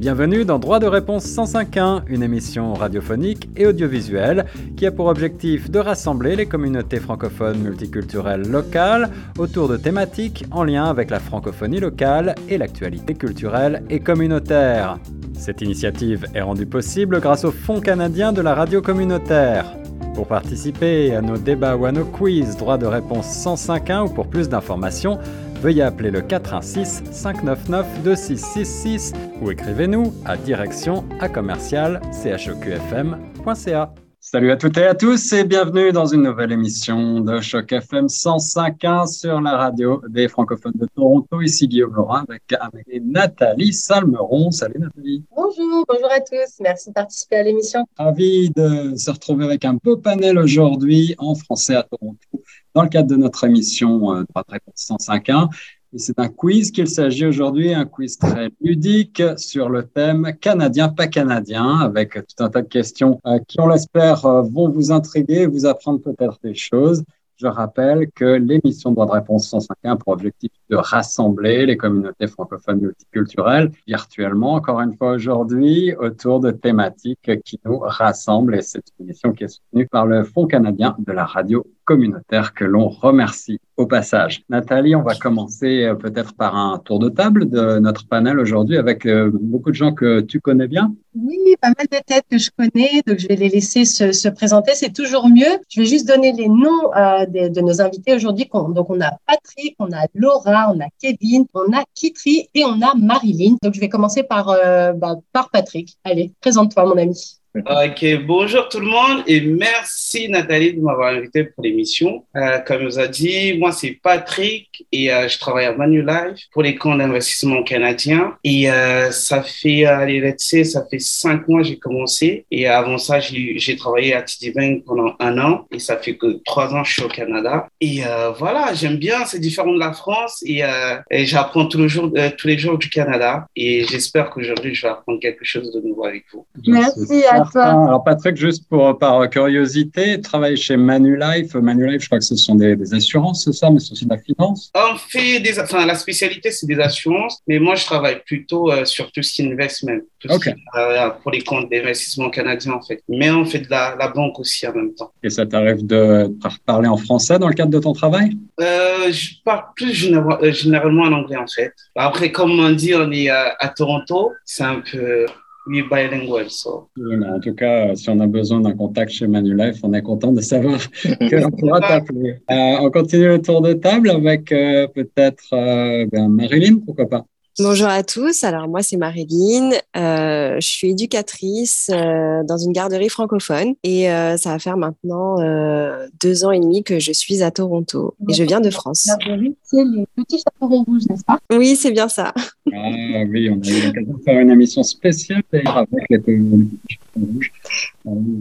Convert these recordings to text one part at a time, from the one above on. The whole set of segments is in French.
Bienvenue dans Droit de réponse 105.1, une émission radiophonique et audiovisuelle qui a pour objectif de rassembler les communautés francophones multiculturelles locales autour de thématiques en lien avec la francophonie locale et l'actualité culturelle et communautaire. Cette initiative est rendue possible grâce au Fonds canadien de la radio communautaire. Pour participer à nos débats ou à nos quiz droit de réponse 105.1 ou pour plus d'informations, veuillez appeler le 416 599 2666 ou écrivez-nous à direction à commercial chocfm.ca. Salut à toutes et à tous et bienvenue dans une nouvelle émission de Choc FM 105.1 sur la radio des francophones de Toronto. Ici Guillaume Laurent avec, avec Nathalie Salmeron. Salut Nathalie. Bonjour, bonjour à tous. Merci de participer à l'émission. Ravi de se retrouver avec un beau panel aujourd'hui en français à Toronto dans le cadre de notre émission euh, Droit de réponse 105.1. Et c'est un quiz qu'il s'agit aujourd'hui, un quiz très ludique sur le thème canadien, pas canadien, avec tout un tas de questions euh, qui, on l'espère, euh, vont vous intriguer, vous apprendre peut-être des choses. Je rappelle que l'émission Droit de réponse 105.1 a pour objectif de rassembler les communautés francophones multiculturelles virtuellement, encore une fois aujourd'hui, autour de thématiques qui nous rassemblent. Et c'est une émission qui est soutenue par le Fonds canadien de la radio communautaire que l'on remercie au passage. Nathalie, on va commencer euh, peut-être par un tour de table de notre panel aujourd'hui avec euh, beaucoup de gens que tu connais bien. Oui, pas mal de têtes que je connais, donc je vais les laisser se, présenter, c'est toujours mieux. Je vais juste donner les noms euh, de, nos invités aujourd'hui. Donc on a Patrick, on a Laura, on a Kevin, on a Kitri et on a Marilyn. Donc je vais commencer par, bah, par Patrick. Allez, présente-toi mon ami. Ok, bonjour tout le monde et merci Nathalie de m'avoir invité pour l'émission. Euh, comme vous a dit, moi c'est Patrick et euh, je travaille à Manulife pour les comptes d'investissement canadiens et euh, ça fait, allez, let's say, ça fait cinq mois que j'ai commencé et avant ça j'ai travaillé à TD Bank pendant un an et ça fait que trois ans que je suis au Canada et euh, voilà, j'aime bien, c'est différent de la France et, euh, et j'apprends tous les jours, tous les jours du Canada et j'espère qu'aujourd'hui je vais apprendre quelque chose de nouveau avec vous. Merci à alors Patrick, juste pour par curiosité, tu travailles chez Manulife. Manulife, je crois que ce sont des, assurances, c'est ça, mais c'est aussi de la finance. On fait des, enfin la spécialité c'est des assurances, mais moi je travaille plutôt euh, sur tout ce qui est investment, tout euh, pour les comptes d'investissement canadiens en fait. Mais on fait de la, banque aussi en même temps. Et ça t'arrive de parler en français dans le cadre de ton travail? Euh, Je parle plus généralement en anglais en fait. Après, comme on dit, on est à Toronto, c'est un peu bilingual. En tout cas, si on a besoin d'un contact chez Manulife, on est content de savoir qu'on pourra t'appeler. Euh, on continue le tour de table avec euh, peut-être euh, ben, Marilyn, pourquoi pas Bonjour à tous. Alors moi c'est Marilyn. Euh, je suis éducatrice euh, dans une garderie francophone et euh, ça va faire maintenant euh, deux ans et demi que je suis à Toronto et je viens de France. Garderie, c'est les petits chaperons rouges, n'est-ce pas? Oui, c'est bien ça. Ah oui, on a eu l'occasion de faire une émission spéciale d'ailleurs avec les petits chaperons rouges,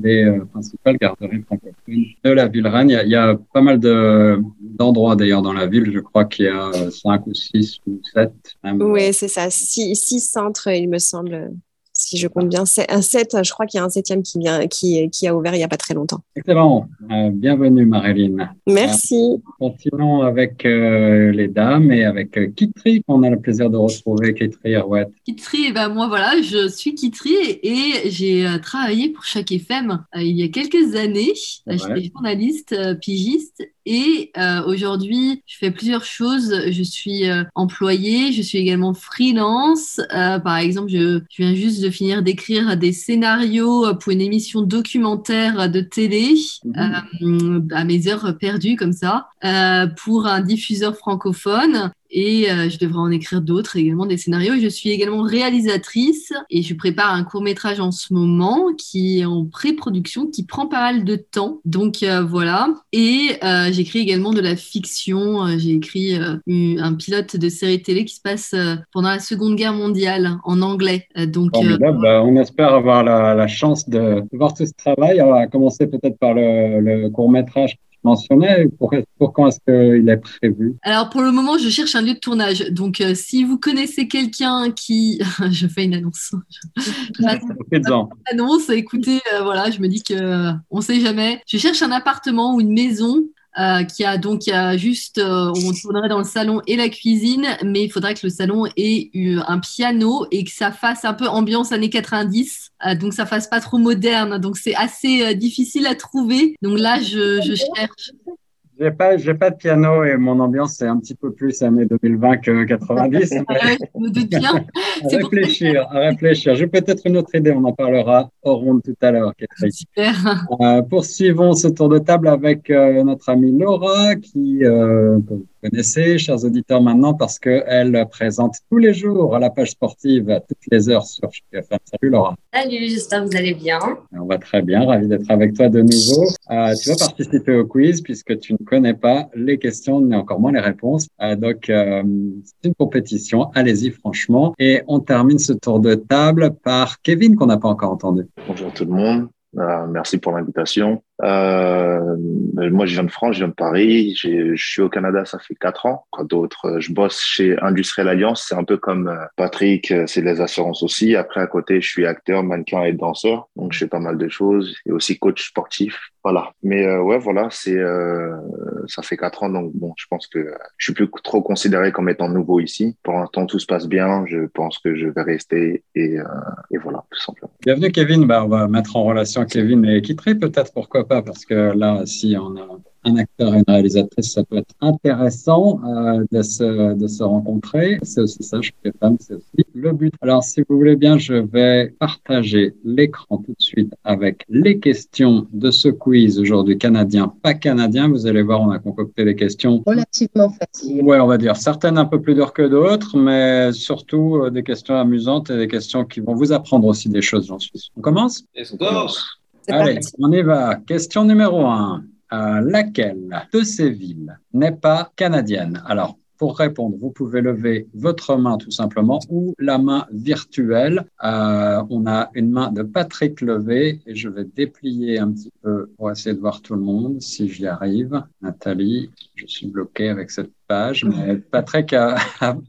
les principales garderies francophones de la ville Rennes. Il y a, il y a pas mal de d'endroits d'ailleurs dans la ville. Je crois qu'il y a cinq ou six ou sept. Oui, c'est ça. Six, centres, il me semble, si je compte bien. Un sept, je crois qu'il y a un septième qui, vient, qui, qui a ouvert il n'y a pas très longtemps. Excellent. Euh, bienvenue, Marilyn. Merci. Euh, continuons avec euh, les dames et avec Kitri, qu'on a le plaisir de retrouver. Kitri Arouette. Kitri, eh ben moi, voilà, je suis Kitri et, j'ai travaillé pour chaque FM il y a quelques années. J'étais journaliste, pigiste et euh, aujourd'hui, je fais plusieurs choses. Je suis euh, employée, je suis également freelance. Euh, par exemple, je, je, viens juste de finir d'écrire des scénarios pour une émission documentaire de télé mmh. à mes heures perdues comme ça, pour un diffuseur francophone. Et euh, je devrais en écrire d'autres également, des scénarios. Je suis également réalisatrice et je prépare un court métrage en ce moment qui est en pré-production, qui prend pas mal de temps. Donc euh, voilà. Et euh, j'écris également de la fiction. J'ai écrit un pilote de série télé qui se passe pendant la Seconde Guerre mondiale en anglais. donc bah, on espère avoir la, chance de, voir tout ce travail. On va commencer peut-être par le, le court métrage mentionnais pour, pour quand est-ce qu'il est prévu? Alors pour le moment, je cherche un lieu de tournage. Donc euh, si vous connaissez quelqu'un qui... je fais une annonce. annonce, écoutez, euh, voilà, je me dis que euh, on sait jamais. Je cherche un appartement ou une maison euh, qui a donc juste, on tournerait dans le salon et la cuisine, mais il faudrait que le salon ait eu un piano et que ça fasse un peu ambiance années 90, donc ça fasse pas trop moderne. Donc c'est assez difficile à trouver. Donc là, je, je cherche. J'ai pas, j'ai pas de piano et mon ambiance c'est un petit peu plus années 2020 que 90. à réfléchir, à réfléchir. J'ai peut-être une autre idée, on en parlera au rond tout à l'heure. Super. Euh, poursuivons ce tour de table avec euh, notre amie Laura qui, euh, connaissez, chers auditeurs, maintenant parce qu'elle présente tous les jours à la page sportive à toutes les heures sur FM. Salut Laura. Salut, j'espère que vous allez bien. On va très bien, ravi d'être avec toi de nouveau. Euh, tu vas participer au quiz puisque tu ne connais pas les questions ni encore moins les réponses. Euh, donc, euh, c'est une compétition. Allez-y franchement. Et on termine ce tour de table par Kevin qu'on n'a pas encore entendu. Bonjour tout le monde. Euh, merci pour l'invitation. Euh, moi, je viens de France, je viens de Paris. Je suis au Canada, ça fait quatre ans. Quoi d'autre Je bosse chez Industriel Alliance. C'est un peu comme euh, Patrick, euh, c'est les assurances aussi. Après, à côté, je suis acteur, mannequin et danseur. Donc, je fais pas mal de choses. Et aussi coach sportif. Voilà. Mais euh, ouais, voilà, c'est euh, ça fait quatre ans. Donc, bon, je pense que je suis plus trop considéré comme étant nouveau ici. Pour l'instant, tout se passe bien. Je pense que je vais rester. Et, et voilà, tout simplement. Bienvenue, Kevin. Bah, on va mettre en relation Kevin et Kitry, peut-être. Pourquoi parce que là, si on a un acteur et une réalisatrice, ça peut être intéressant euh, de, se, de se rencontrer. C'est aussi ça, je fais femme, c'est aussi le but. Alors, si vous voulez bien, je vais partager l'écran tout de suite avec les questions de ce quiz aujourd'hui canadien, pas canadien. Vous allez voir, on a concocté des questions relativement faciles. Ouais, on va dire certaines un peu plus dures que d'autres, mais surtout euh, des questions amusantes et des questions qui vont vous apprendre aussi des choses, j'en suis sûr. On commence? Let's go Allez, on y va. Question numéro un. Euh, laquelle de ces villes n'est pas canadienne? Alors, pour répondre, vous pouvez lever votre main tout simplement ou la main virtuelle. Euh, on a une main de Patrick levée et je vais déplier un petit peu pour essayer de voir tout le monde si j'y arrive. Nathalie, je suis bloqué avec cette page, mais Patrick a,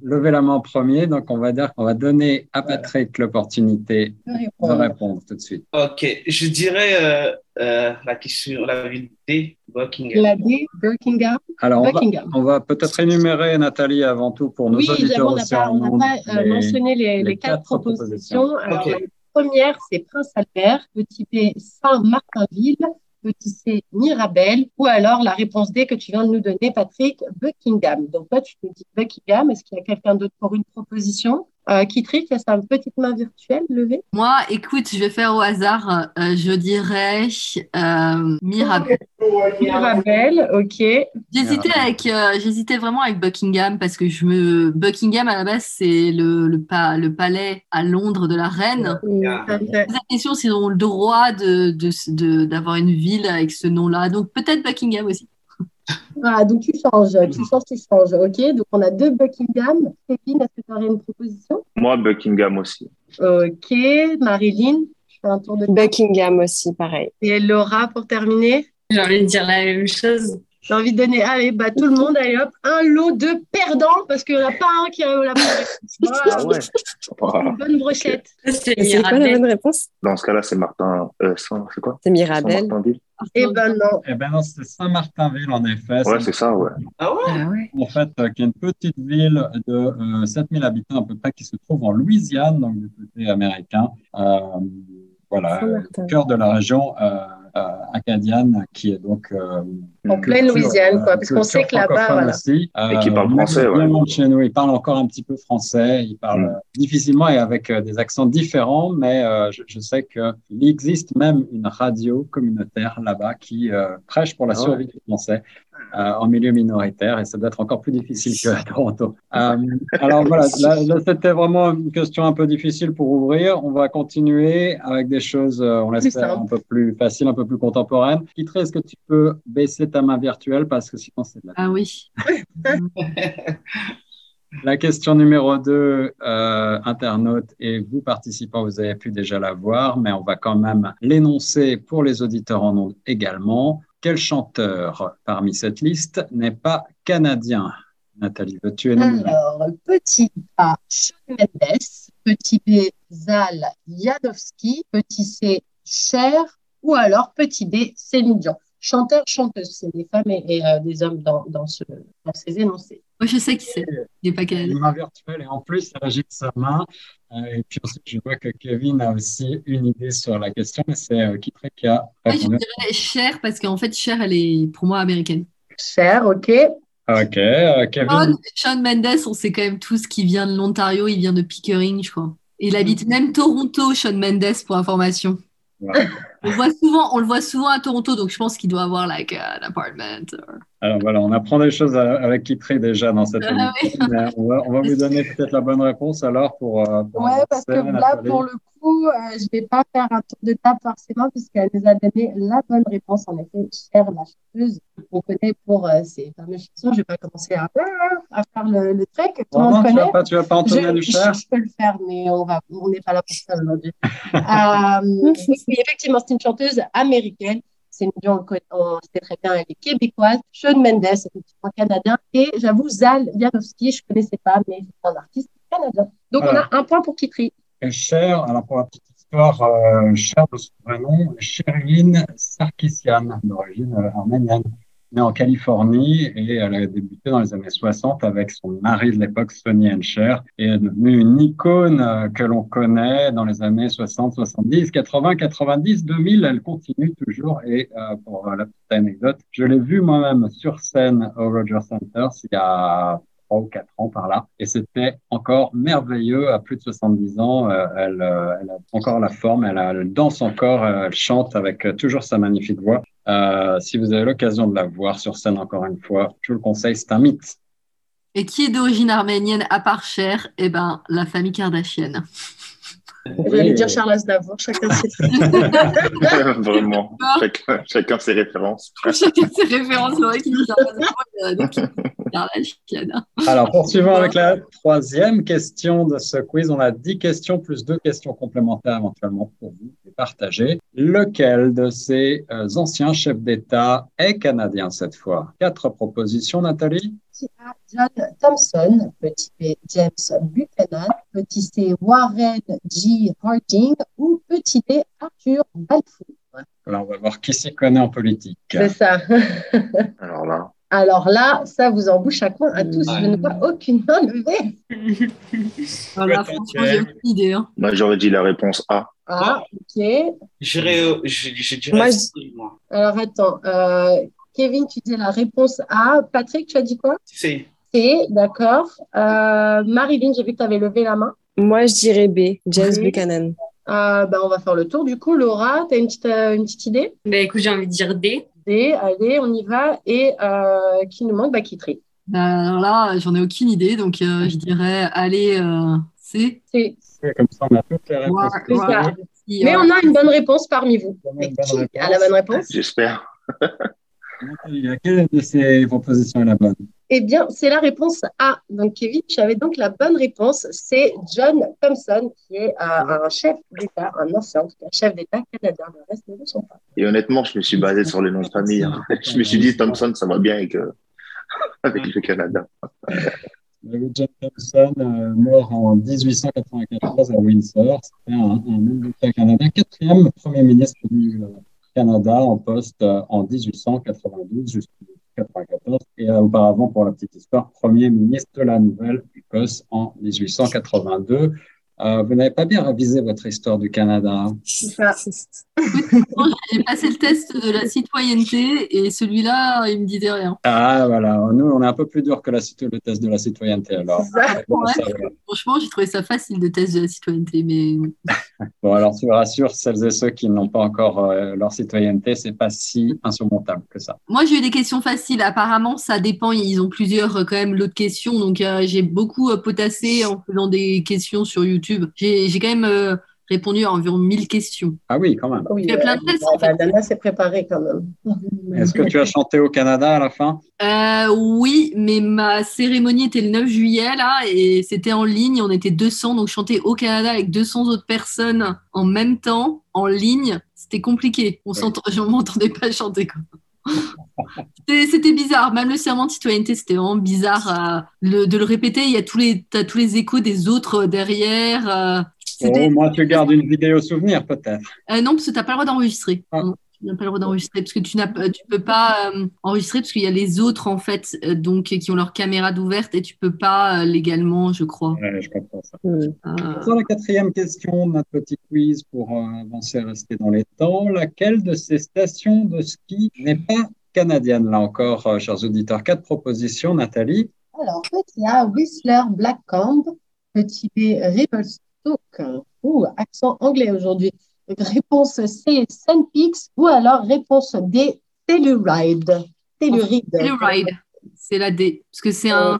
levé la main en premier, donc on va dire qu'on va donner à Patrick l'opportunité de répondre tout de suite. Ok, je dirais euh, euh, la question, la ville D, Buckingham. La D, Buckingham? Alors, on va, peut-être énumérer, Nathalie, avant tout, pour nos oui, auditeurs. Oui, on n'a pas, euh, mentionné les, quatre, propositions. Alors, la première, c'est Prince Albert, petit B, Saint-Martinville, petit C, Mirabel, ou alors la réponse D que tu viens de nous donner, Patrick, Buckingham. Donc, toi, tu te dis Buckingham. Est-ce qu'il y a quelqu'un d'autre pour une proposition? Euh, Kitry, tu as sa petite main virtuelle levée Moi, écoute, je vais faire au hasard. Euh, je dirais euh, Mirabel. Mirabel, ok. J'hésitais avec, euh, j'hésitais vraiment avec Buckingham parce que je me, Buckingham à la base c'est le, le, le palais à Londres de la reine. La question, c'est le droit de, d'avoir une ville avec ce nom-là. Donc peut-être Buckingham aussi. Ah, donc tu changes, tu changes, tu changes. Ok, donc on a deux Buckingham. Kevin, est-ce que tu aurais une proposition? Moi, Buckingham aussi. Ok, Marilyn, je fais un tour de Buckingham aussi, pareil. Et Laura, pour terminer? J'ai envie de dire la même chose. J'ai envie de donner, allez, bah, tout le monde, allez hop, un lot de perdants parce qu'il n'y en a pas un qui a la bonne réponse. Ah ouais. Une bonne brochette. C'est quoi la bonne réponse? Dans ce cas-là, c'est Martin. Euh, c'est quoi? C'est Mirabel. Eh ben non. Eh ben non, c'est Saint-Martinville en effet. Ouais, c'est ça, ouais. Ah ouais, ah ouais. En fait, euh, qui est une petite ville de euh, 7000 habitants à peu près qui se trouve en Louisiane, donc du côté américain. Euh, voilà, au cœur de la région. Euh, acadienne, qui est donc euh, en pleine Louisiane, quoi, parce qu'on sait que là-bas, voilà. Aussi, et qui parle français, ouais. chez nous, il parle encore un petit peu français, il parle mm. difficilement et avec des accents différents, mais je, je, sais qu'il existe même une radio communautaire là-bas qui prêche pour la ah survie du français. Euh, en milieu minoritaire et ça doit être encore plus difficile qu'à Toronto. Euh, alors voilà, là, là c'était vraiment une question un peu difficile pour ouvrir. On va continuer avec des choses, euh, on l'espère, un peu plus faciles, un peu plus contemporaines. Kitré, est-ce que tu peux baisser ta main virtuelle? Parce que sinon c'est de la... Ah oui. La question numéro 2, euh, internaute, et vous participants, vous avez pu déjà la voir, mais on va quand même l'énoncer pour les auditeurs en ondes également. Quel chanteur parmi cette liste n'est pas canadien? Nathalie, veux-tu énumérer Alors, petit A, Shawn Mendes, petit B, Zal Yadowski, petit C, Cher, ou alors petit D, Céline Dion. chanteurs, chanteuses. C'est des femmes et, des hommes dans ces énoncés. Moi, je sais qui c'est. Il n'est pas Une main virtuelle et en plus, elle agite sa main. et puis ensuite, je vois que Kevin a aussi une idée sur la question, mais c'est euh, qui a. Moi, je dirais Cher, parce qu'en fait, Cher, elle est pour moi américaine. Cher, ok. Ok, euh, Kevin. Sean, Mendes, on sait quand même tous qu'il vient de l'Ontario, il vient de Pickering, je crois. Il habite même Toronto, Sean Mendes, pour information. On, voit souvent, on le voit souvent à Toronto, donc je pense qu'il doit avoir like, un appartement. Alors voilà, on apprend des choses avec Kitry déjà dans cette ah, On va, on va vous donner peut-être la bonne réponse alors pour. Euh, pour ouais, parce que là, pour le coup, euh, je ne vais pas faire un tour de table forcément, puisqu'elle nous a donné la bonne réponse. En effet, chère la chanteuse, on connaît pour euh, ces fameuses chansons. Je ne vais pas commencer à, à faire le, le trek. Tout monde connaît. Tu ne vas pas, entonner du cher je, je, peux le faire, mais on n'est pas là pour ça aujourd'hui. euh, effectivement, c'est une chanteuse américaine c'est une on, sait très bien, elle est québécoise. Sean Mendes, effectivement canadien. Et j'avoue, Zal Janowski, je ne connaissais pas, mais c'est un artiste canadien. Donc, on a un point pour Kitri. Et Cher, alors pour la petite histoire, euh, Cher de son vrai nom, Sherilyn Sarkissian, d'origine euh, arménienne née en Californie et elle a débuté dans les années 60 avec son mari de l'époque, Sonny Encher, et est devenue une icône euh, que l'on connaît dans les années 60, 70, 80, 90, 2000. Elle continue toujours et euh, pour la petite anecdote, je l'ai vue moi-même sur scène au Roger Center il y a trois ou quatre ans par là. Et c'était encore merveilleux. À plus de 70 ans, euh, elle, elle, a encore la forme, elle, elle danse encore, elle chante avec toujours sa magnifique voix. Euh, si vous avez l'occasion de la voir sur scène encore une fois, je vous le conseille, c'est un mythe. Et qui est d'origine arménienne à part Cher? Eh ben, la famille Kardashian. J'allais dire Charles Aznavour, chacun ses Vraiment, chacun, chacun, ses références. chacun ses références, c'est vrai qu'il dit Charles Aznavour, Alors, poursuivons avec la troisième question de ce quiz. On a 10 questions plus deux questions complémentaires éventuellement pour vous et partager. Lequel de ces euh, anciens chefs d'État est canadien cette fois? Quatre propositions, Nathalie petit A, John Thompson, petit B, James Buchanan, petit C, Warren G. Harding ou petit D, Arthur Balfour? Alors, on va voir qui s'y connaît en politique. C'est ça. Alors là. Alors là, ça vous embouche à quoi à tous Je ne vois aucune main levée. voilà, franchement, j'ai aucune idée. Hein. Moi, j'aurais dit la réponse A. Ah, ok. Je, je, dirais moi, Alors, attends. Euh, Kevin, tu dis la réponse A. Patrick, tu as dit quoi? C. C, d'accord. Euh, Marilyn, j'ai vu que tu avais levé la main. Moi, je dirais B, James Buchanan. Euh, ben, on va faire le tour du coup. Laura, tu as une petite, euh, une petite idée? Ben, Écoute, j'ai envie de dire D. Allez, on y va. Et euh, qui nous manque bah, Qui trie ben, Alors là, j'en ai aucune idée, donc je dirais allez, C. C. Comme ça, on a toutes les réponses. Mais on a une bonne réponse parmi vous. qui a la bonne réponse? J'espère. Quelle de ces propositions est la bonne? Eh bien, c'est la réponse A. Donc, Kevin, tu avais donc la bonne réponse. C'est John Thompson, qui est euh, un chef d'État, un ancien chef d'État canadien. Le reste ne le sont pas. Et honnêtement, je me suis basé sur les noms de famille. Hein. Je me suis dit, Thompson, ça va bien avec, euh, avec le Canada. John Thompson, euh, mort en 1894 à Windsor, c'était un, un homme d'État canadien, quatrième premier ministre du Canada en poste euh, en 1892 jusqu'en 1994 et euh, auparavant, pour la petite histoire, premier ministre de la Nouvelle-Écosse en 1882. Euh, vous n'avez pas bien révisé votre histoire du Canada. J'ai passé le test de la citoyenneté et celui-là, il me disait rien. Ah voilà, nous on est un peu plus dur que la, le test de la citoyenneté alors. Franchement, j'ai trouvé ça facile le test de la citoyenneté, mais. bon alors tu rassures celles et ceux qui n'ont pas encore euh, leur citoyenneté, c'est pas si insurmontable que ça. Moi j'ai eu des questions faciles. Apparemment ça dépend. Ils ont plusieurs euh, quand même lots de questions, donc j'ai beaucoup potassé en faisant des questions sur YouTube j'ai quand même euh, répondu à environ 1000 questions. Ah oui, quand même. Oui, plein de tests, en fait. Dana s'est préparée quand même. Est-ce que tu as chanté au Canada à la fin? Euh, Oui, mais ma cérémonie était le 9 juillet, là, et c'était en ligne. On était 200, donc chanter au Canada avec 200 autres personnes en même temps, en ligne, c'était compliqué. On je ne m'entendais pas chanter. Quoi. C'était bizarre, même le serment de citoyenneté, c'était vraiment bizarre euh, de le répéter. Il y a tous les, as tous les échos des autres derrière. Euh, oh, moi, tu gardes une vidéo souvenir, peut-être. Euh, non, parce que tu n'as pas le droit d'enregistrer. Ah. Tu n'as pas le droit d'enregistrer parce que tu n'as tu peux pas euh, enregistrer parce qu'il y a les autres en fait euh, donc qui ont leur caméra d'ouverte et tu peux pas euh, légalement, je crois. Ouais, je comprends ça. Sur la quatrième question de notre petit quiz pour avancer et rester dans les temps, laquelle de ces stations de ski n'est pas canadienne? Là encore, chers auditeurs, quatre propositions. Nathalie. Alors, petit A, Whistler Blackcomb. Petit B, Revelstoke. Ouh, accent anglais aujourd'hui. Réponse C, Sun Peaks. Ou alors réponse D, Telluride. Telluride. Telluride. C'est la D. Parce que c'est un,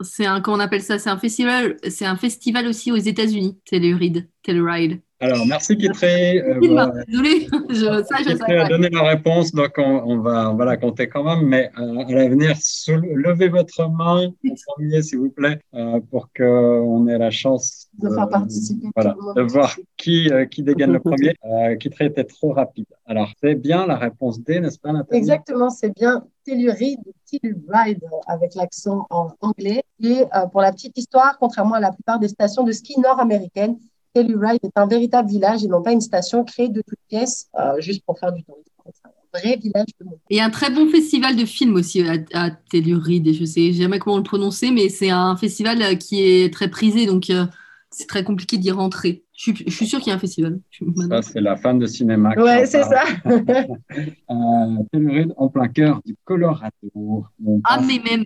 c'est un, comment on appelle ça? C'est un festival, c'est un festival aussi aux États-Unis, Telluride. Telluride. Alors, merci Kitré. Euh, Désolée, je, ça, je a donné la réponse, donc on, va, on va la compter quand même, mais euh, à l'avenir, levez votre main en premier, s'il vous plaît, euh, pour qu'on ait la chance de, faire participer voilà, de voir qui, euh, qui dégaine le premier. Euh, Kitré était trop rapide. Alors, c'est bien la réponse D, n'est-ce pas, Nathalie? Exactement, c'est bien Telluride, Telluride avec l'accent en anglais. Et pour la petite histoire, contrairement à la plupart des stations de ski nord-américaines, Telluride est un véritable village et non pas une station créée de toutes pièces euh, juste pour faire du tourisme. C'est un vrai village de monde. Et un très bon festival de films aussi à, à Telluride. Je sais jamais comment le prononcer, mais c'est un festival euh, qui est très prisé, donc euh, c'est très compliqué d'y rentrer. Je suis, je suis sûre qu'il y a un festival. Ça, c'est la fan de cinéma. Ouais, c'est ça. Telluride en plein cœur du Colorado. ah, mais même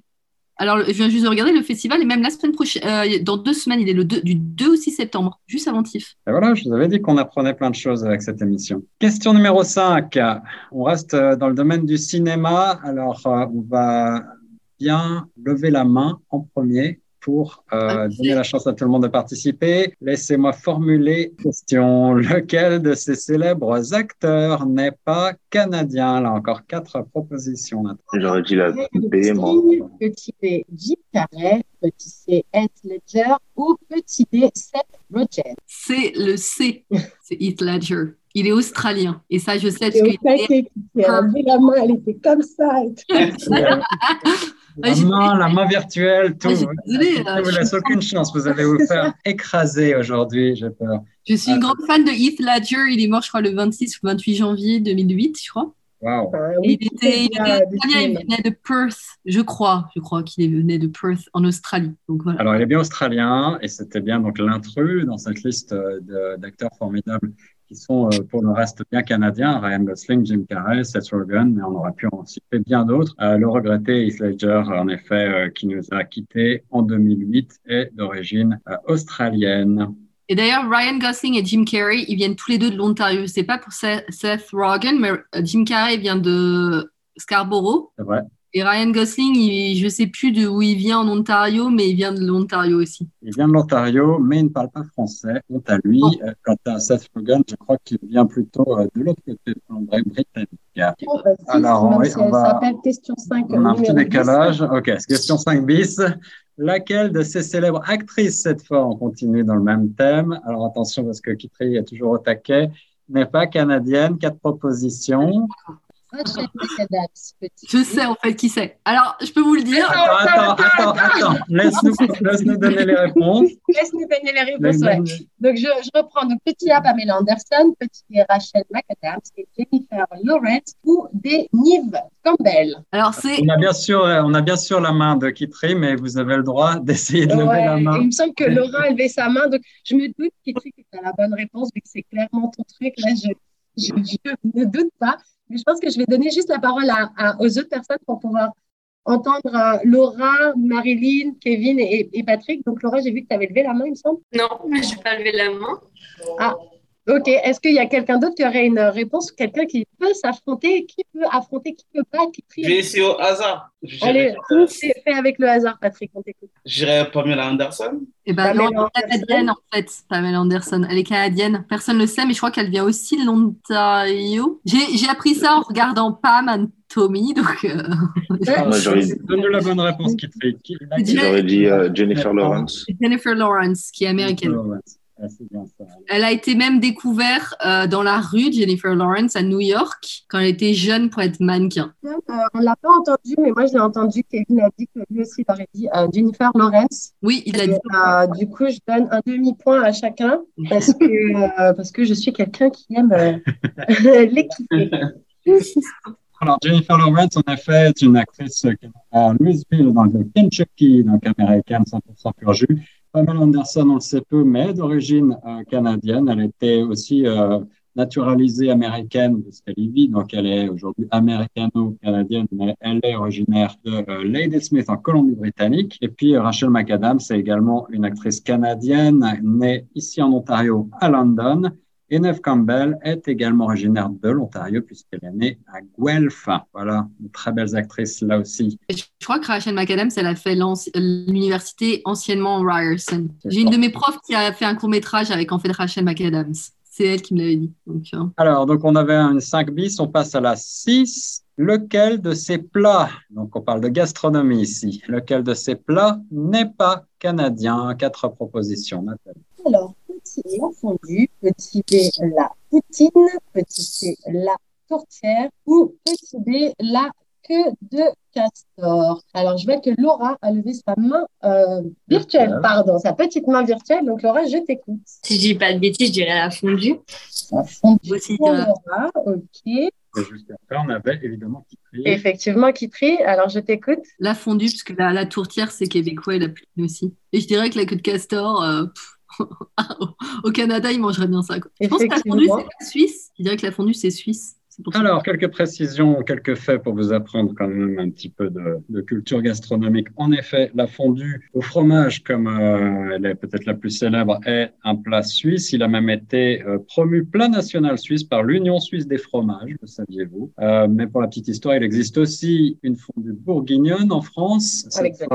alors, je viens juste de regarder le festival et même la semaine prochaine, euh, dans deux semaines, il est le du 2 au 6 septembre, juste avant TIFF. Et voilà, je vous avais dit qu'on apprenait plein de choses avec cette émission. Question numéro 5. On reste euh, dans le domaine du cinéma. Alors, euh, on va bien lever la main en premier pour euh, donner la chance à tout le monde de participer. Laissez-moi formuler une question. Lequel de ces célèbres acteurs n'est pas canadien? Là encore, quatre propositions. J'aurais dit la B, moi. Petit B, Jim Carrey. Petit C, Heath Ledger. Ou petit D, Seth Rogen? C'est le C. C'est Heath Ledger. Il est australien. Et ça, je sais. Parce qu'il est... La main, elle était comme ça. La main, la main virtuelle, tout. je ne vous laisse aucune chance. Vous allez vous faire écraser aujourd'hui, j'ai peur. Je suis une grande fan de Heath Ledger. Il est mort, je crois, le 26 ou 28 janvier 2008, je crois. Wow. il était, il, il venait de Perth, je crois, je crois qu'il venait de Perth en Australie. Donc, voilà. Alors il est bien australien et c'était bien donc l'intrus dans cette liste d'acteurs formidables qui sont euh, pour le reste bien canadiens, Ryan Gosling, Jim Carrey, Seth Rogen, mais on aurait pu en citer bien d'autres. Euh, le regretté Heath Ledger, en effet, euh, qui nous a quittés en 2008, est d'origine australienne. Et d'ailleurs, Ryan Gosling et Jim Carrey, ils viennent tous les deux de l'Ontario. C'est pas pour Seth Rogen, mais Jim Carrey vient de Scarborough. Et Ryan Gosling, je ne sais plus de où il vient en Ontario, mais il vient de l'Ontario aussi. Il vient de l'Ontario, mais il ne parle pas français. Quant à lui, oh. euh, quant à Seth Rogen, je crois qu'il vient plutôt euh, de l'autre côté de l'Amérique britannique. Oh, bah, Alors, on, on va. s'appelle question 5. On a un petit décalage. Ok, question 5 bis. Laquelle de ces célèbres actrices, cette fois, on continue dans le même thème? Alors attention, parce que Kitri est toujours au taquet, n'est pas canadienne. Quatre propositions. Je sais en fait qui c'est. Alors, je peux vous le dire. Attends, attends, attends, attends. Laisse-nous laisse donner les réponses. Laisse-nous donner les réponses, ouais. Donc, je, je, reprends. Donc, petit A, Pamela Anderson. Petit B, Rachel McAdams. Et Jennifer Lawrence ou des Nive Campbell. Alors, c'est. On a bien sûr, on a bien sûr la main de Kitri, mais vous avez le droit d'essayer de lever la main. Il me semble que Laura a levé sa main. Donc, je me doute, Kitri, que tu as la bonne réponse, vu que c'est clairement ton truc. Là, je, je, je ne doute pas. Mais je pense que je vais donner juste la parole à, aux autres personnes pour pouvoir entendre euh, Laura, Marilyn, Kevin et, et Patrick. Donc, Laura, j'ai vu que tu avais levé la main, il me semble. Non, mais je n'ai pas levé la main. Ah, Ok, est-ce qu'il y a quelqu'un d'autre qui aurait une réponse Quelqu'un qui peut s'affronter Qui peut affronter Qui peut pas qui Je vais essayer au hasard. Allez, c'est fait avec le hasard, Patrick, on t'écoute. J'irai Pamela Anderson. Eh ben, non, elle est canadienne en fait, Pamela Anderson. Elle est canadienne. Personne ne le sait, mais je crois qu'elle vient aussi de l'Ontario. J'ai appris ça en regardant Pam and Tommy, donc. Euh... Donne la bonne réponse, J'aurais dit euh, Jennifer Lawrence. Jennifer Lawrence, qui est américaine. Elle a été même découverte euh, dans la rue Jennifer Lawrence à New York quand elle était jeune pour être mannequin. Euh, on l'a pas entendu, mais moi je l'ai entendu. Kevin a dit que lui aussi il aurait dit euh, Jennifer Lawrence. Oui, il a dit. Euh, du coup, je donne un demi-point à chacun parce que, parce que je suis quelqu'un qui aime l'équité. Alors, Jennifer Lawrence, en effet, est une actrice qui est à Louisville, dans le Kentucky, donc américaine, 100% pur jus. Pamela Anderson, on le sait peu, mais d'origine euh, canadienne. Elle était aussi euh, naturalisée américaine de ce qu'elle vit, donc elle est aujourd'hui américano-canadienne, mais elle est originaire de euh, Ladysmith en Colombie-Britannique. Et puis Rachel McAdams, c'est également une actrice canadienne née ici en Ontario, à London. Et Neve Campbell est également originaire de l'Ontario puisqu'elle est née à Guelph. Voilà, une très belles actrices là aussi. Je crois que Rachel McAdams, elle a fait l'université anciennement Ryerson. J'ai une de mes profs qui a fait un court métrage avec en fait Rachel McAdams. C'est elle qui me l'avait dit. Donc, hein. Alors, donc on avait une 5 bis, on passe à la 6. Lequel de ces plats, donc on parle de gastronomie ici, lequel de ces plats n'est pas canadien? Quatre propositions, Nathalie. Alors, petit la fondue, petit B la poutine, petit C la tourtière ou petit D la queue de castor. Alors, je vois que Laura a levé sa main euh, virtuelle, pardon, sa petite main virtuelle. Donc, Laura, je t'écoute. Si je dis pas de bêtises, je dirais la fondue. La fondue Aussi, pour Laura, ok. Juste après, on avait évidemment Kitri. Effectivement, Kitri, alors je t'écoute. La fondue, parce que la, la tourtière, c'est québécois et la poutine aussi. Et je dirais que la queue de castor, euh, pff, au Canada, ils mangeraient bien ça. quoi. Je pense que la fondue, c'est pas suisse. Je dirais que la fondue, c'est suisse. Alors, quelques précisions, quelques faits pour vous apprendre quand même un petit peu de, de culture gastronomique. En effet, la fondue au fromage, comme euh, elle est peut-être la plus célèbre, est un plat suisse. Il a même été euh, promu plat national suisse par l'Union suisse des fromages, le saviez-vous? Euh, mais pour la petite histoire, il existe aussi une fondue bourguignonne en France. Avec Cette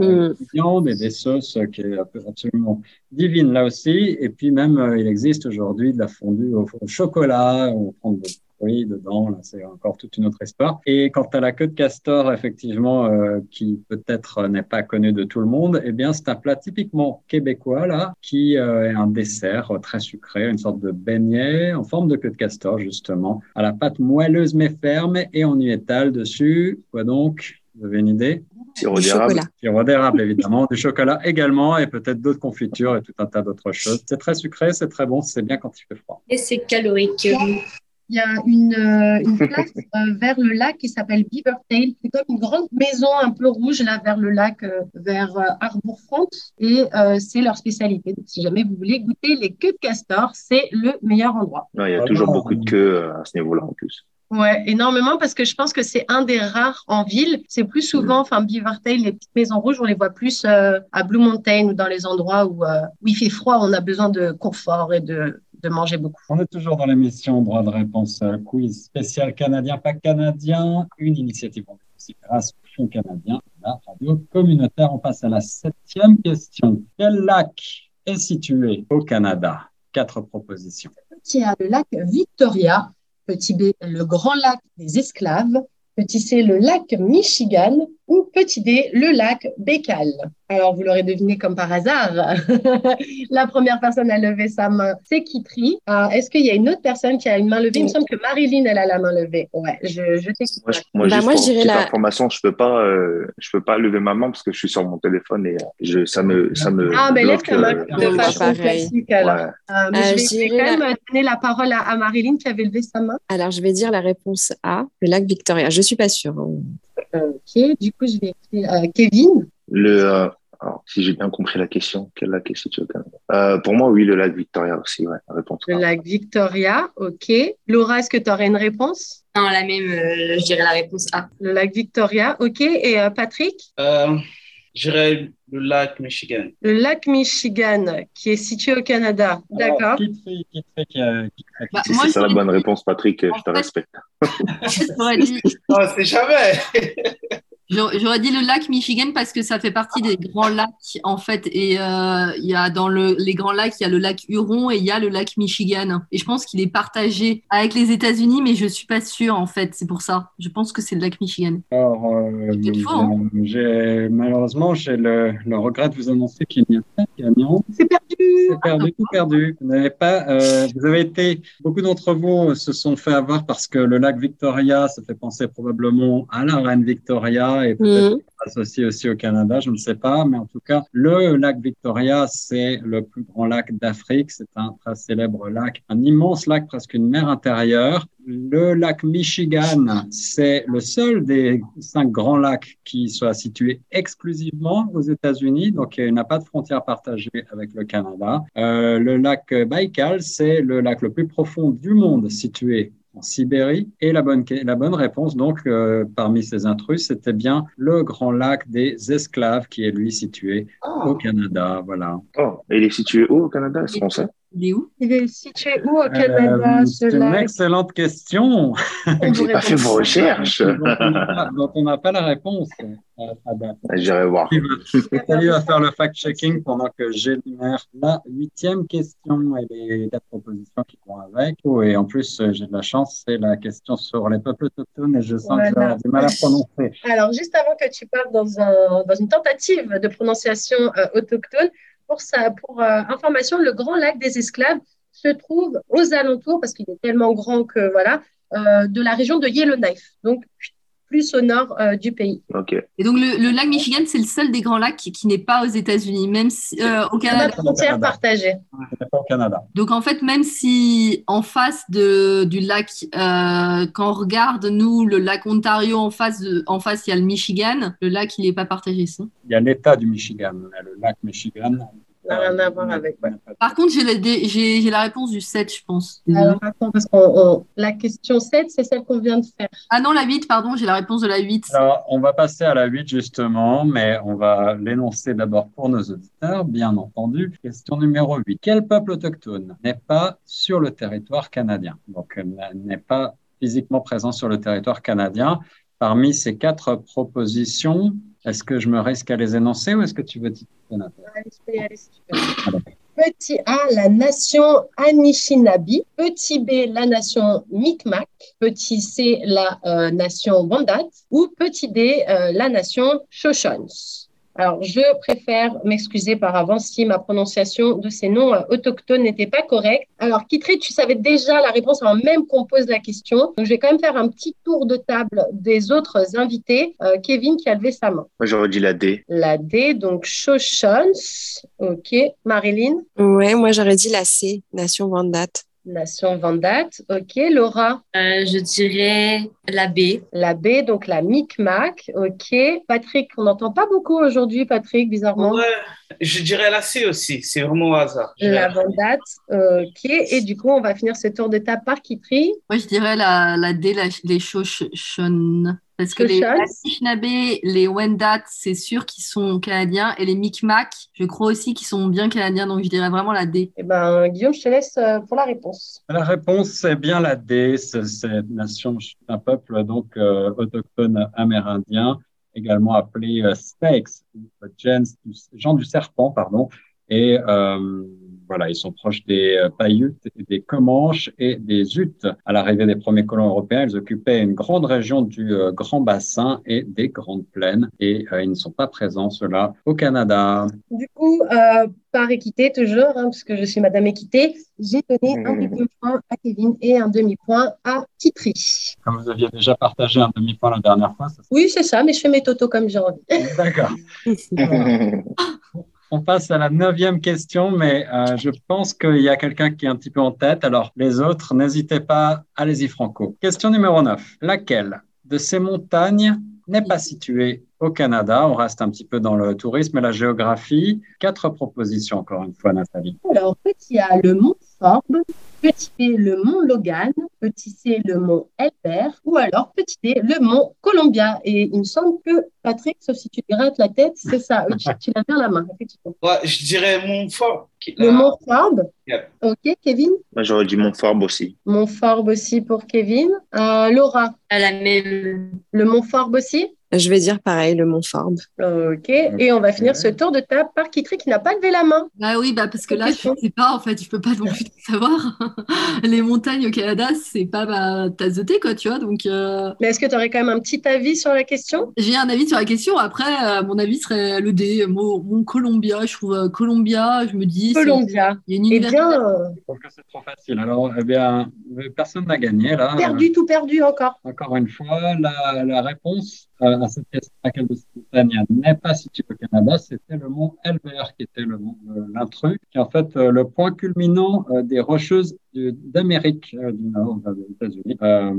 de viandes et des sauces qui est absolument divine là aussi. Et puis même, euh, il existe aujourd'hui de la fondue au, au chocolat, on prend des fruits dedans, là c'est encore toute une autre histoire. Et quant à la queue de castor, effectivement, euh, qui peut-être n'est pas connue de tout le monde, eh bien c'est un plat typiquement québécois là, qui euh, est un dessert très sucré, une sorte de beignet en forme de queue de castor justement, à la pâte moelleuse mais ferme, et on y étale dessus, quoi donc? Vous avez une idée? Sirop d'érable. Sirop d'érable, évidemment, du chocolat également, et peut-être d'autres confitures et tout un tas d'autres choses. C'est très sucré, c'est très bon, c'est bien quand il fait froid. Et c'est calorique. Il y a une, euh, une place euh, vers le lac qui s'appelle Beavertail. C'est comme une grande maison un peu rouge là vers le lac, euh, vers euh, Harbourfront. Et euh, c'est leur spécialité. Donc, si jamais vous voulez goûter les queues de castor, c'est le meilleur endroit. Non, il y a toujours beaucoup de queues euh, à ce niveau-là en plus. Ouais, énormément parce que je pense que c'est un des rares en ville. C'est plus souvent, enfin, Beavertail, les petites maisons rouges, on les voit plus euh, à Blue Mountain ou dans les endroits où, euh, où il fait froid, on a besoin de confort et de, de manger beaucoup. On est toujours dans l'émission Droit de réponse euh, quiz spécial canadien, pas canadien, une initiative aussi grâce au Fonds canadien, la radio communautaire. On passe à la septième question. Quel lac est situé au Canada? Quatre propositions. A, le lac Victoria. Petit B, le grand lac des esclaves. Petit C, le lac Michigan. Ou petit D, le lac Bécal. Alors, vous l'aurez deviné comme par hasard. La première personne à lever sa main, c'est Kitri. Euh, Est-ce qu'il y a une autre personne qui a une main levée? Il me semble que Marilyn, elle a la main levée. Ouais, je, je t'écoute. Moi, je, moi, Bah, juste moi, pour je dirais la- information, je peux pas, euh, je peux pas lever ma main parce que je suis sur mon téléphone et euh, je, ça me, ça me. Ah, mais lève ta main euh, de façon classique alors. ouais. Euh, mais Euh, je vais, je quand la- même donner la parole à, à Marilyn qui avait levé sa main. Alors, je vais dire la réponse A, le lac Victoria. Je suis pas sûre. hein. Ok, du coup, je vais écrire euh, Kevin. Le, euh, alors, si j'ai bien compris la question, quel lac est situé au Canada euh, Pour moi, oui, le lac Victoria aussi, ouais, la réponse. Le lac Victoria, ok. Laura, est-ce que tu aurais une réponse? Non, la même, euh, je dirais la réponse A. Le lac Victoria, ok. Et euh, Patrick? J'irais le lac Michigan. Le lac Michigan, qui est situé au Canada. D'accord. Qui Bah, Si moi, c'est ça la bonne réponse, Patrick, En je te fait- respecte. Non, c'est jamais. J'aurais j'aurais dit le lac Michigan parce que ça fait partie des grands lacs en fait et euh, il y a dans le, les grands lacs il y a le lac Huron et il y a le lac Michigan et je pense qu'il est partagé avec les États-Unis mais je suis pas sûre en fait c'est pour ça je pense que c'est le lac Michigan Alors, euh, hein. j'ai- malheureusement, j'ai le, le regret de vous annoncer qu'il n'y a pas de gagnant. C'est perdu. C'est perdu, tout perdu. Vous n'avez pas, euh, vous avez été, beaucoup d'entre vous se sont fait avoir parce que le lac Victoria, ça fait penser probablement à la reine Victoria et peut-être Mhm. associé aussi au Canada, je ne sais pas, mais en tout cas, le lac Victoria, c'est le plus grand lac d'Afrique. C'est un très célèbre lac, un immense lac, presque une mer intérieure. Le lac Michigan, c'est le seul des cinq grands lacs qui soit situé exclusivement aux États-Unis, donc il n'a pas de frontière partagée avec le Canada. Euh, le lac Baïkal, c'est le lac le plus profond du monde situé en Sibérie. Et la bonne, la bonne réponse, donc, euh, parmi ces intrus, c'était bien le grand lac des esclaves qui est, lui, situé au Canada. Voilà. Oh, et il est situé où au Canada? Est-ce qu'on sait? Il est où? Il est situé où au Canada, Euh, ce c'est une excellente question. J'ai pas fait vos recherches. dont on n'a pas- la réponse. euh, à date. J'irai voir. Nathalie va faire le fact-checking pendant que j'énumère la huitième question et les quatre propositions qui vont avec. Et en plus, euh, j'ai de la chance, c'est la question sur les peuples autochtones et je sens que j'ai du mal à prononcer. Alors, juste avant que tu parles dans, un, dans une tentative de prononciation euh, autochtone, pour, ça, pour euh, information, le grand lac des esclaves se trouve aux alentours, parce qu'il est tellement grand que voilà, euh, de la région de Yellowknife, donc plus au nord euh, du pays. Ok. Et donc, le, le lac Michigan, c'est le seul des grands lacs qui, qui n'est pas aux États-unis, même si, euh, au On a Canada. partagées. Ce n'est pas au Canada. Donc, en fait, même si en face de, du lac, euh, quand on regarde, nous, le lac Ontario, en face, de- en face, il y a le Michigan. Le lac, il n'est pas partagé, ça. Il y a l'État du Michigan, le lac Michigan. N'a rien à voir avec, ouais. Par contre, j'ai la, dé- j'ai j'ai la réponse du 7, je pense. Alors, attends, parce que la question 7, c'est celle qu'on vient de faire. Ah non, la 8, pardon, j'ai la réponse de la 8. Alors, on va passer à la 8 justement, mais on va l'énoncer d'abord pour nos auditeurs, bien entendu. Question numéro 8. Quel peuple autochtone n'est pas sur le territoire canadien? Donc, euh, n'est pas physiquement présent sur le territoire canadien. Parmi ces quatre propositions, est-ce que je me risque à les énoncer ou est-ce que tu veux dire Allez, je peux y aller si tu veux. Petit A, la nation Anishinaabe. Petit B, la nation Mi'kmaq. Petit C, la euh, nation Wendat. Ou petit D, euh, la nation Shoshones. Alors, je préfère m'excuser par avance si ma prononciation de ces noms euh, autochtones n'était pas correcte. Alors, Kitri, tu savais déjà la réponse avant même qu'on pose la question. Donc, je vais quand même faire un petit tour de table des autres invités. Euh, Kevin qui a levé sa main. Moi, j'aurais dit la D. La D, donc Shoshones. OK. Marilyn, Ouais, moi j'aurais dit la C, Nation Vandat. Nation Vandat. OK. Laura, Euh, je dirais la B. la B, donc la Micmac. OK. Patrick, on n'entend pas beaucoup aujourd'hui, Patrick, bizarrement. Ouais, je dirais la C aussi, c'est vraiment au hasard. La Vandat. OK. Et du coup, on va finir ce tour de table par Kitri. Moi, je dirais la, la D, la- les Shoshone. Parce que les. Anishinaabe, les Wendat, c'est sûr qu'ils sont canadiens. Et les Micmac, je crois aussi qu'ils sont bien canadiens. Donc, je dirais vraiment la D. Eh ben, Guillaume, je te laisse euh, pour la réponse. La réponse, c'est bien la D. C'est c'est nation, un peuple donc euh, autochtone amérindien, également appelé euh, Snakes, ou gens du- gens du serpent, pardon. Et euh, voilà, ils sont proches des euh, Paiutes des Comanches et des Utes. À l'arrivée des premiers colons européens, ils occupaient une grande région du euh, Grand Bassin et des Grandes Plaines. Et euh, ils ne sont pas présents, ceux-là, au Canada. Du coup, euh, par équité, toujours, hein, puisque je suis Madame Équité, j'ai donné un Mmh. demi-point à Kevin et un demi-point à Kitri. Comme vous aviez déjà partagé un demi-point la dernière fois, ça Oui, c'est ça, mais je fais mes totos comme j'ai envie. D'accord. On passe à la neuvième question, mais euh, je pense qu'il y a quelqu'un qui est un petit peu en tête. Alors, les autres, n'hésitez pas, allez-y franco. Question numéro 9. Laquelle de ces montagnes n'est pas située au Canada? On reste un petit peu dans le tourisme et la géographie. Quatre propositions, encore une fois, Nathalie. Alors, petit A, le mont Forbes. Petit B, le mont Logan. Petit C, le mont Elbert. Ou alors, petit D, le mont Columbia. Et il me semble que, Patrick, sauf si tu te grattes la tête, c'est ça. Oui, tu, tu l'as bien la main, effectivement. Ouais, je dirais Montfort. qui- Le euh, mont Forbes. Yeah. OK, Kevin? Moi, j'aurais dit Montfort aussi. Mont Forbes aussi pour Kevin. Euh, Laura, À la même. le mont Forbes aussi? Je vais dire pareil, le Mont Forbes. OK. Et on va finir ce tour de table par Kitri qui n'a pas levé la main. Bah oui, bah parce que là, je ne sais pas, en fait, je peux pas non plus. savoir. les montagnes au Canada, c'est pas ma tasse de thé, quoi, tu vois. Donc, euh, Mais est-ce que tu aurais quand même un petit avis sur la question? J'ai un avis sur la question. Après, euh, mon avis serait le D. Mon, mon Columbia, je trouve euh, Columbia, je me dis. Columbia. Il y a une Eh université. bien, euh, Je trouve que c'est trop facile. Alors, eh bien, personne n'a gagné là. perdu, tout perdu encore. Encore une fois, la, la réponse euh, à cette question laquelle de cette montagne n'est pas située au Canada, c'était le mont Elbert, qui était le mont de l'intrus, qui est en fait euh, le point culminant euh, des rocheuses d'Amérique euh, du Nord, enfin, des États-Unis, euh,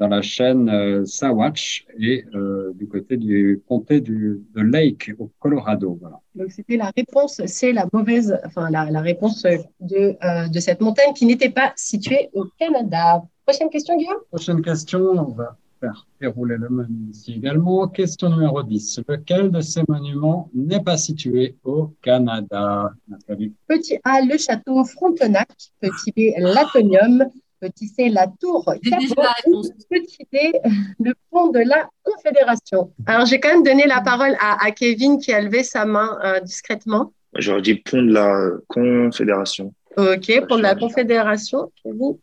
dans la chaîne euh, Sawatch et euh, du côté du comté du, de Lake au Colorado. Voilà. Donc c'était la réponse, c'est la mauvaise, enfin la, la réponse de, euh, de cette montagne qui n'était pas située au Canada. Prochaine question, Guillaume? Prochaine question, on va faire dérouler le menu ici également. Question numéro 10. Lequel de ces monuments n'est pas situé au Canada? Nathalie Petit A, le château Frontenac. Petit B, l'Atonium. Petit C, la tour Cabot. Petit D, le pont de la Confédération. Alors j'ai quand même donné la parole à, à Kevin qui a levé sa main euh, discrètement. J'aurais dit pont de la Confédération. Ok, de la Confédération. Kevin.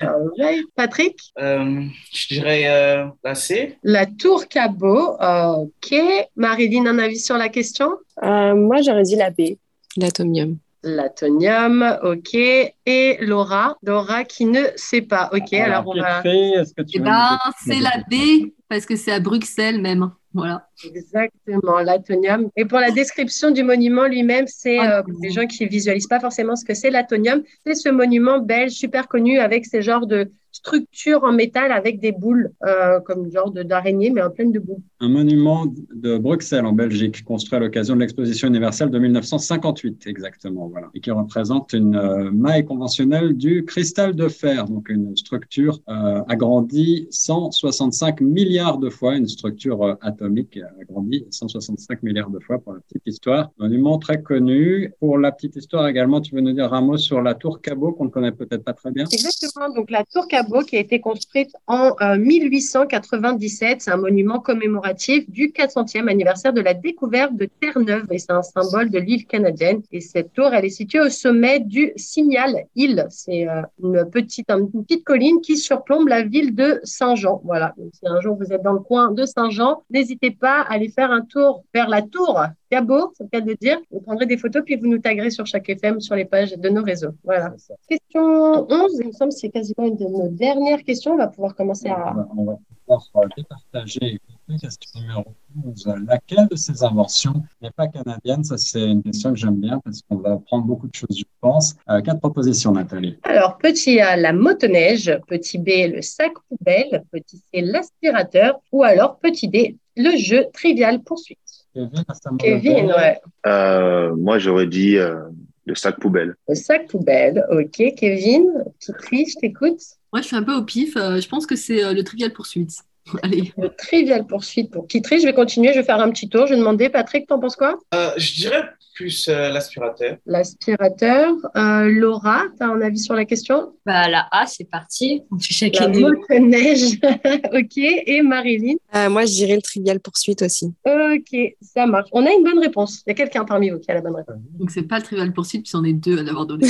Alright. Patrick? Euh, je dirais euh, la C. La tour Cabot. Ok. Marilyn, un avis sur la question? Euh, moi, j'aurais dit la B, l'atomium. L'atonium, ok. Et Laura, Laura qui ne sait pas. Ok, alors, on va. Pietri, est-ce que tu Eh ben, c'est la D, parce que c'est à Bruxelles même. Voilà. Exactement, l'atonium. Et pour la description du monument lui-même, c'est Ah, euh, pour les gens qui visualisent pas forcément ce que c'est l'atonium. C'est ce monument belge super connu avec ces genres de structures en métal avec des boules, euh, comme genre de- d'araignée, mais en pleine de boules. Un monument de Bruxelles en Belgique, construit à l'occasion de l'exposition universelle de 1958 exactement, voilà, et qui représente une euh, maille conventionnelle du cristal de fer, donc une structure euh, agrandie 165 milliards de fois, une structure euh, atomique agrandie 165 milliards de fois pour la petite histoire. Monument très connu. Pour la petite histoire également, tu veux nous dire un mot sur la tour Cabot qu'on ne connaît peut-être pas très bien? Exactement, donc la tour Cabot qui a été construite en euh, 1897, c'est un monument commémoratif du 400e anniversaire de la découverte de Terre-Neuve et c'est un symbole de l'île canadienne. Et cette tour, elle est située au sommet du Signal Hill. C'est euh, une petite une petite colline qui surplombe la ville de Saint-Jean. Voilà, donc si un jour vous êtes dans le coin de Saint-Jean, n'hésitez pas à aller faire un tour vers la tour Cabot, c'est le cas de dire. Vous prendrez des photos puis vous nous taguerez sur chaque FM sur les pages de nos réseaux. Voilà. Question 11, il me semble que c'est quasiment une de nos dernières questions. On va pouvoir commencer On à. va, on va pouvoir départager. Question numéro 11. Laquelle de ces inventions n'est pas canadienne? Ça, c'est une question que j'aime bien parce qu'on va apprendre beaucoup de choses, je pense. Euh, quatre propositions, Nathalie. Alors, petit A, la motoneige. Petit B, le sac poubelle. Petit C, l'aspirateur. Ou alors, petit D, le jeu trivial poursuite. Kevin, Kevin, ouais. Euh, moi, j'aurais dit euh, le sac poubelle. Le sac poubelle. Ok, Kevin, qui trie, je t'écoute. Moi, je suis un peu au pif. euh, je pense que c'est euh, le Trivial Poursuite. Allez. Le trivial poursuite pour qui trie. Je vais continuer, je vais faire un petit tour. Je vais demander, Patrick, t'en penses quoi? Euh, je dirais plus euh, l'aspirateur. L'aspirateur. Euh, Laura, tu as un avis sur la question? Bah, la A, c'est parti. On fait chacun La motoneige. ok. Et Marilyn? Euh, moi, je dirais le trivial poursuite aussi. Ok, ça marche. On a une bonne réponse. Il y a quelqu'un parmi vous qui a la bonne réponse. Donc, c'est pas le Trivial Poursuite, puis on est deux à l'avoir donné.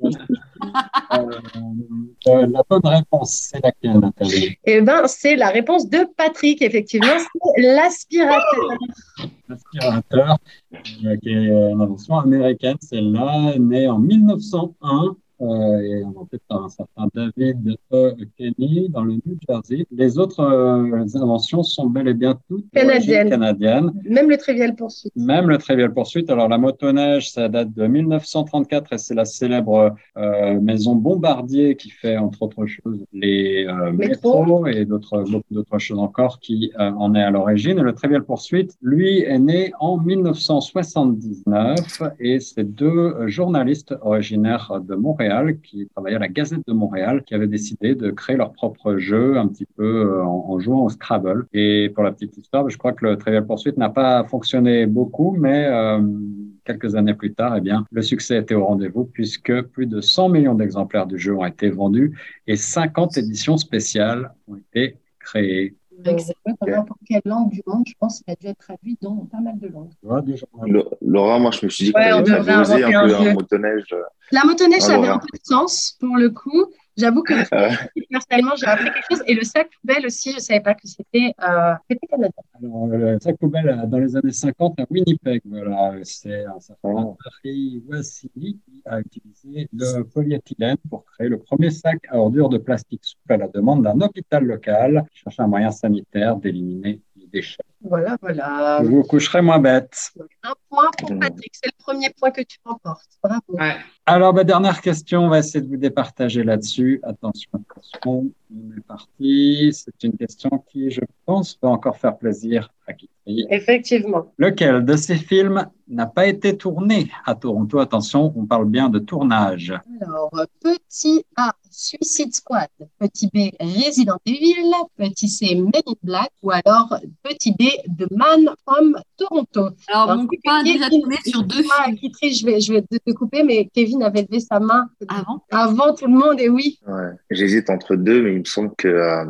euh, euh, la bonne réponse, c'est laquelle, Nathalie? Eh bien, c'est la réponse de Patrick, effectivement. C'est l'aspirateur. L'aspirateur, euh, qui est une invention américaine, celle-là, née en 1901 euh, et inventée par un certain David E. Kenny dans le New Jersey. Les autres euh, inventions sont bel et bien toutes Canadiennes. canadienne. Même le trivial poursuite. Même le Trivial Pursuit. Alors, la motoneige, ça date de 1934 et c'est la célèbre euh, maison Bombardier qui fait, entre autres choses, les euh, Métro. métros et d'autres, d'autres choses encore qui euh, en est à l'origine. Et le Trivial Pursuit, lui, est né en 1979 et c'est deux journalistes originaires de Montréal qui travaillaient à la Gazette de Montréal qui avaient décidé de créer leur propre jeu un petit peu euh, en, en jouant au Scrabble. Et pour la petite histoire, je crois que le Trivial Pursuit n'a pas fonctionné beaucoup, mais euh, quelques années plus tard, eh bien, le succès était au rendez-vous puisque plus de 100 millions d'exemplaires du jeu ont été vendus et 50 éditions spéciales ont été créées. N'importe quelle langue du monde, je pense qu'il a dû être traduit dans pas mal de langues. Laura, moi, je me suis dit ouais, qu'on avait osé un peu un motoneige. La motoneige, ça avait un peu de sens pour le coup. J'avoue que personnellement, j'ai appris quelque chose. Et le sac poubelle aussi, je ne savais pas que c'était euh, canadien. Alors, le sac poubelle, euh, dans les années 50, à Winnipeg, voilà, c'est un certain Harry Wassily qui a utilisé le polyéthylène pour créer le premier sac à ordures de plastique souple à la demande d'un hôpital local qui cherchait un moyen sanitaire d'éliminer Voilà, voilà. Je vous coucherez moins bête. Un point pour Patrick, c'est le premier point que tu remportes. Bravo. Alors, ma dernière question, on va essayer de vous départager là-dessus. Attention, attention, on est parti. C'est une question qui, je pense, va encore faire plaisir à qui Effectivement. Lequel de ces films n'a pas été tourné à Toronto? Attention, on parle bien de tournage. Alors, petit A, Suicide Squad. Petit B, Resident Evil. Petit C, Men in Black. Ou alors, petit D, The Man from Toronto. Alors, mon copain a déjà tourné sur deux films. je vais, je vais te couper, mais Kevin avait levé sa main avant, avant tout le monde, et oui. Ouais. J'hésite entre deux, mais il me semble que, euh,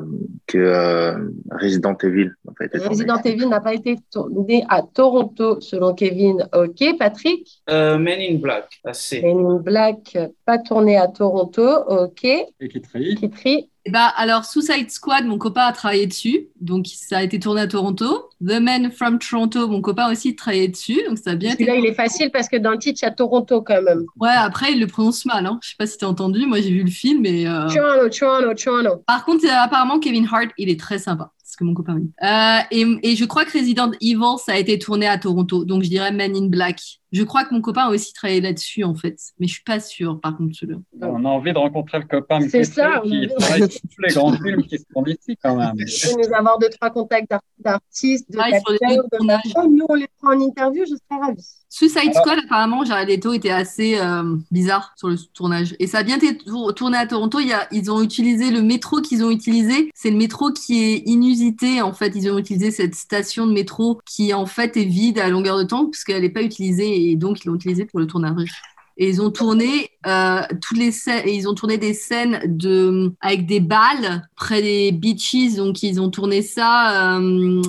que euh, Resident Evil n'a pas été tourné. Resident Evil n'a pas été tourné à Toronto, selon Kevin. OK, Patrick? Euh, Men in Black, assez. Men in Black, pas tourné à Toronto. OK. Et Kitri Kitri bah, alors, Suicide Squad, mon copain a travaillé dessus. Donc, ça a été tourné à Toronto. The Man from Toronto, mon copain aussi travaillé dessus. Donc, ça a bien été. Là, il est facile parce que dans le titre, il y a Toronto quand même. Ouais, après, il le prononce mal. Hein. Je sais pas si tu as entendu. Moi, j'ai vu le film. Et, euh... Toronto, Toronto, Toronto. Par contre, euh, apparemment, Kevin Hart, il est très sympa. Ce que mon copain dit. Euh, et, et, je crois que Resident Evil, ça a été tourné à Toronto. Donc, je dirais Man in Black. Je crois que mon copain a aussi travaillé là-dessus, en fait. Mais je suis pas sûre, par contre, celui-là. On a envie de rencontrer le copain C'est ça, qui travaille sur tous les grands films qui se font ici, quand même. Et nous avoir deux, trois contacts d'artistes, de d'acteurs, de Nous, on les prend en interview, je serais ravie. Suicide Squad, apparemment, Jared Leto était assez euh, bizarre sur le tournage. Et ça a bien été tourné à Toronto. Il y a, ils ont utilisé le métro qu'ils ont utilisé. C'est le métro qui est inusité. En fait, ils ont utilisé cette station de métro qui, en fait, est vide à longueur de temps puisqu'elle n'est pas utilisée et donc ils l'ont utilisée pour le tournage. Et ils ont tourné euh, toutes les scènes, ils ont tourné des scènes de avec des balles près des beaches. Donc ils ont tourné ça euh,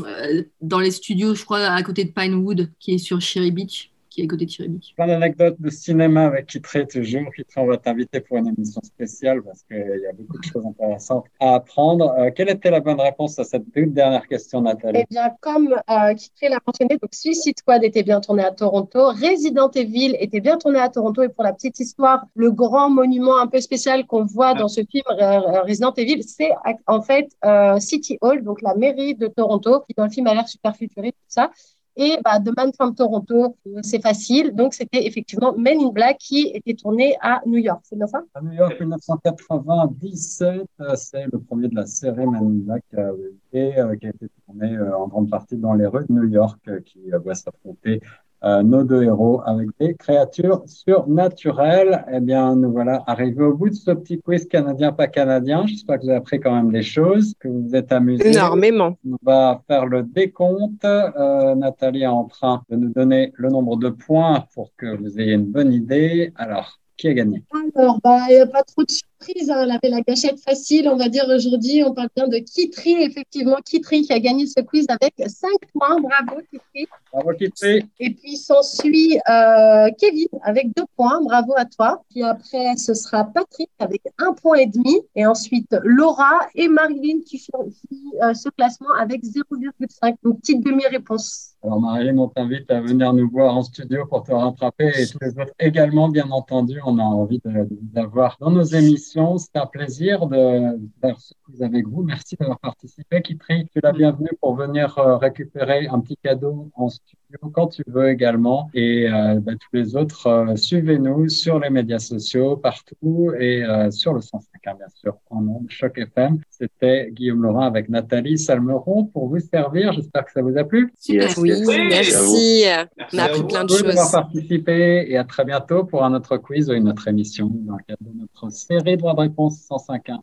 dans les studios, je crois, à côté de Pinewood, qui est sur Sherry Beach qui est de Chiribic. Plein d'anecdotes de cinéma avec Kitré toujours. Kitré, on va t'inviter pour une émission spéciale parce qu'il y a beaucoup de choses intéressantes à apprendre. Euh, quelle était la bonne réponse à cette toute dernière question, Nathalie Eh bien, comme euh, Kitré l'a mentionné, donc Suicide Squad était bien tourné à Toronto, Resident Evil était bien tourné à Toronto et pour la petite histoire, le grand monument un peu spécial qu'on voit dans ce film Resident Evil, c'est en fait euh, City Hall, donc la mairie de Toronto, qui dans le film a l'air super futuriste, tout ça. Et bah, The Man from Toronto, c'est facile. Donc, c'était effectivement Men in Black qui était tourné à New York. C'est bien ça? À New York, 1997. Euh, c'est le premier de la série Men in Black euh, et euh, qui a été tourné en grande partie dans les rues de New York, qui va s'affronter euh, nos deux héros avec des créatures surnaturelles. Eh bien, nous voilà arrivés au bout de ce petit quiz canadien pas canadien. J'espère que vous avez appris quand même des choses, que vous vous êtes amusés. Énormément. On va faire le décompte. Euh, Nathalie est en train de nous donner le nombre de points pour que vous ayez une bonne idée. Alors, qui a gagné? Alors, bah, il n'y a pas trop de surprise. Hein. Avait la gâchette facile, on va dire aujourd'hui. On parle bien de Kitri, effectivement. Kitri qui a gagné ce quiz avec 5 points. Bravo, Kitri. Bravo, Kitri. Et puis s'ensuit euh, Kevin avec 2 points. Bravo à toi. Puis après, ce sera Patrick avec 1 point et demi. Et ensuite, Laura et Marilyn qui font euh, ce classement avec 0,5. Une petite demi-réponse. Alors, Marilyn, on t'invite à venir nous voir en studio pour te rattraper et tous les autres également, bien entendu. On a envie de, de vous avoir dans nos émissions. C'est un plaisir de faire ce quiz avec vous. Merci d'avoir participé. Kitri, tu es la bienvenue pour venir euh, récupérer un petit cadeau en studio quand tu veux également. Et euh, bah, tous les autres, euh, suivez-nous sur les médias sociaux, partout et euh, sur le 105, bien sûr, en nom de Choc FM. C'était Guillaume Laurent avec Nathalie Salmeron pour vous servir. J'espère que ça vous a plu. Super, oui, merci. On a appris plein de choses. d'avoir participé et à très bientôt pour un autre quiz ou une autre émission dans le cadre de notre série Droit de réponse 105.1.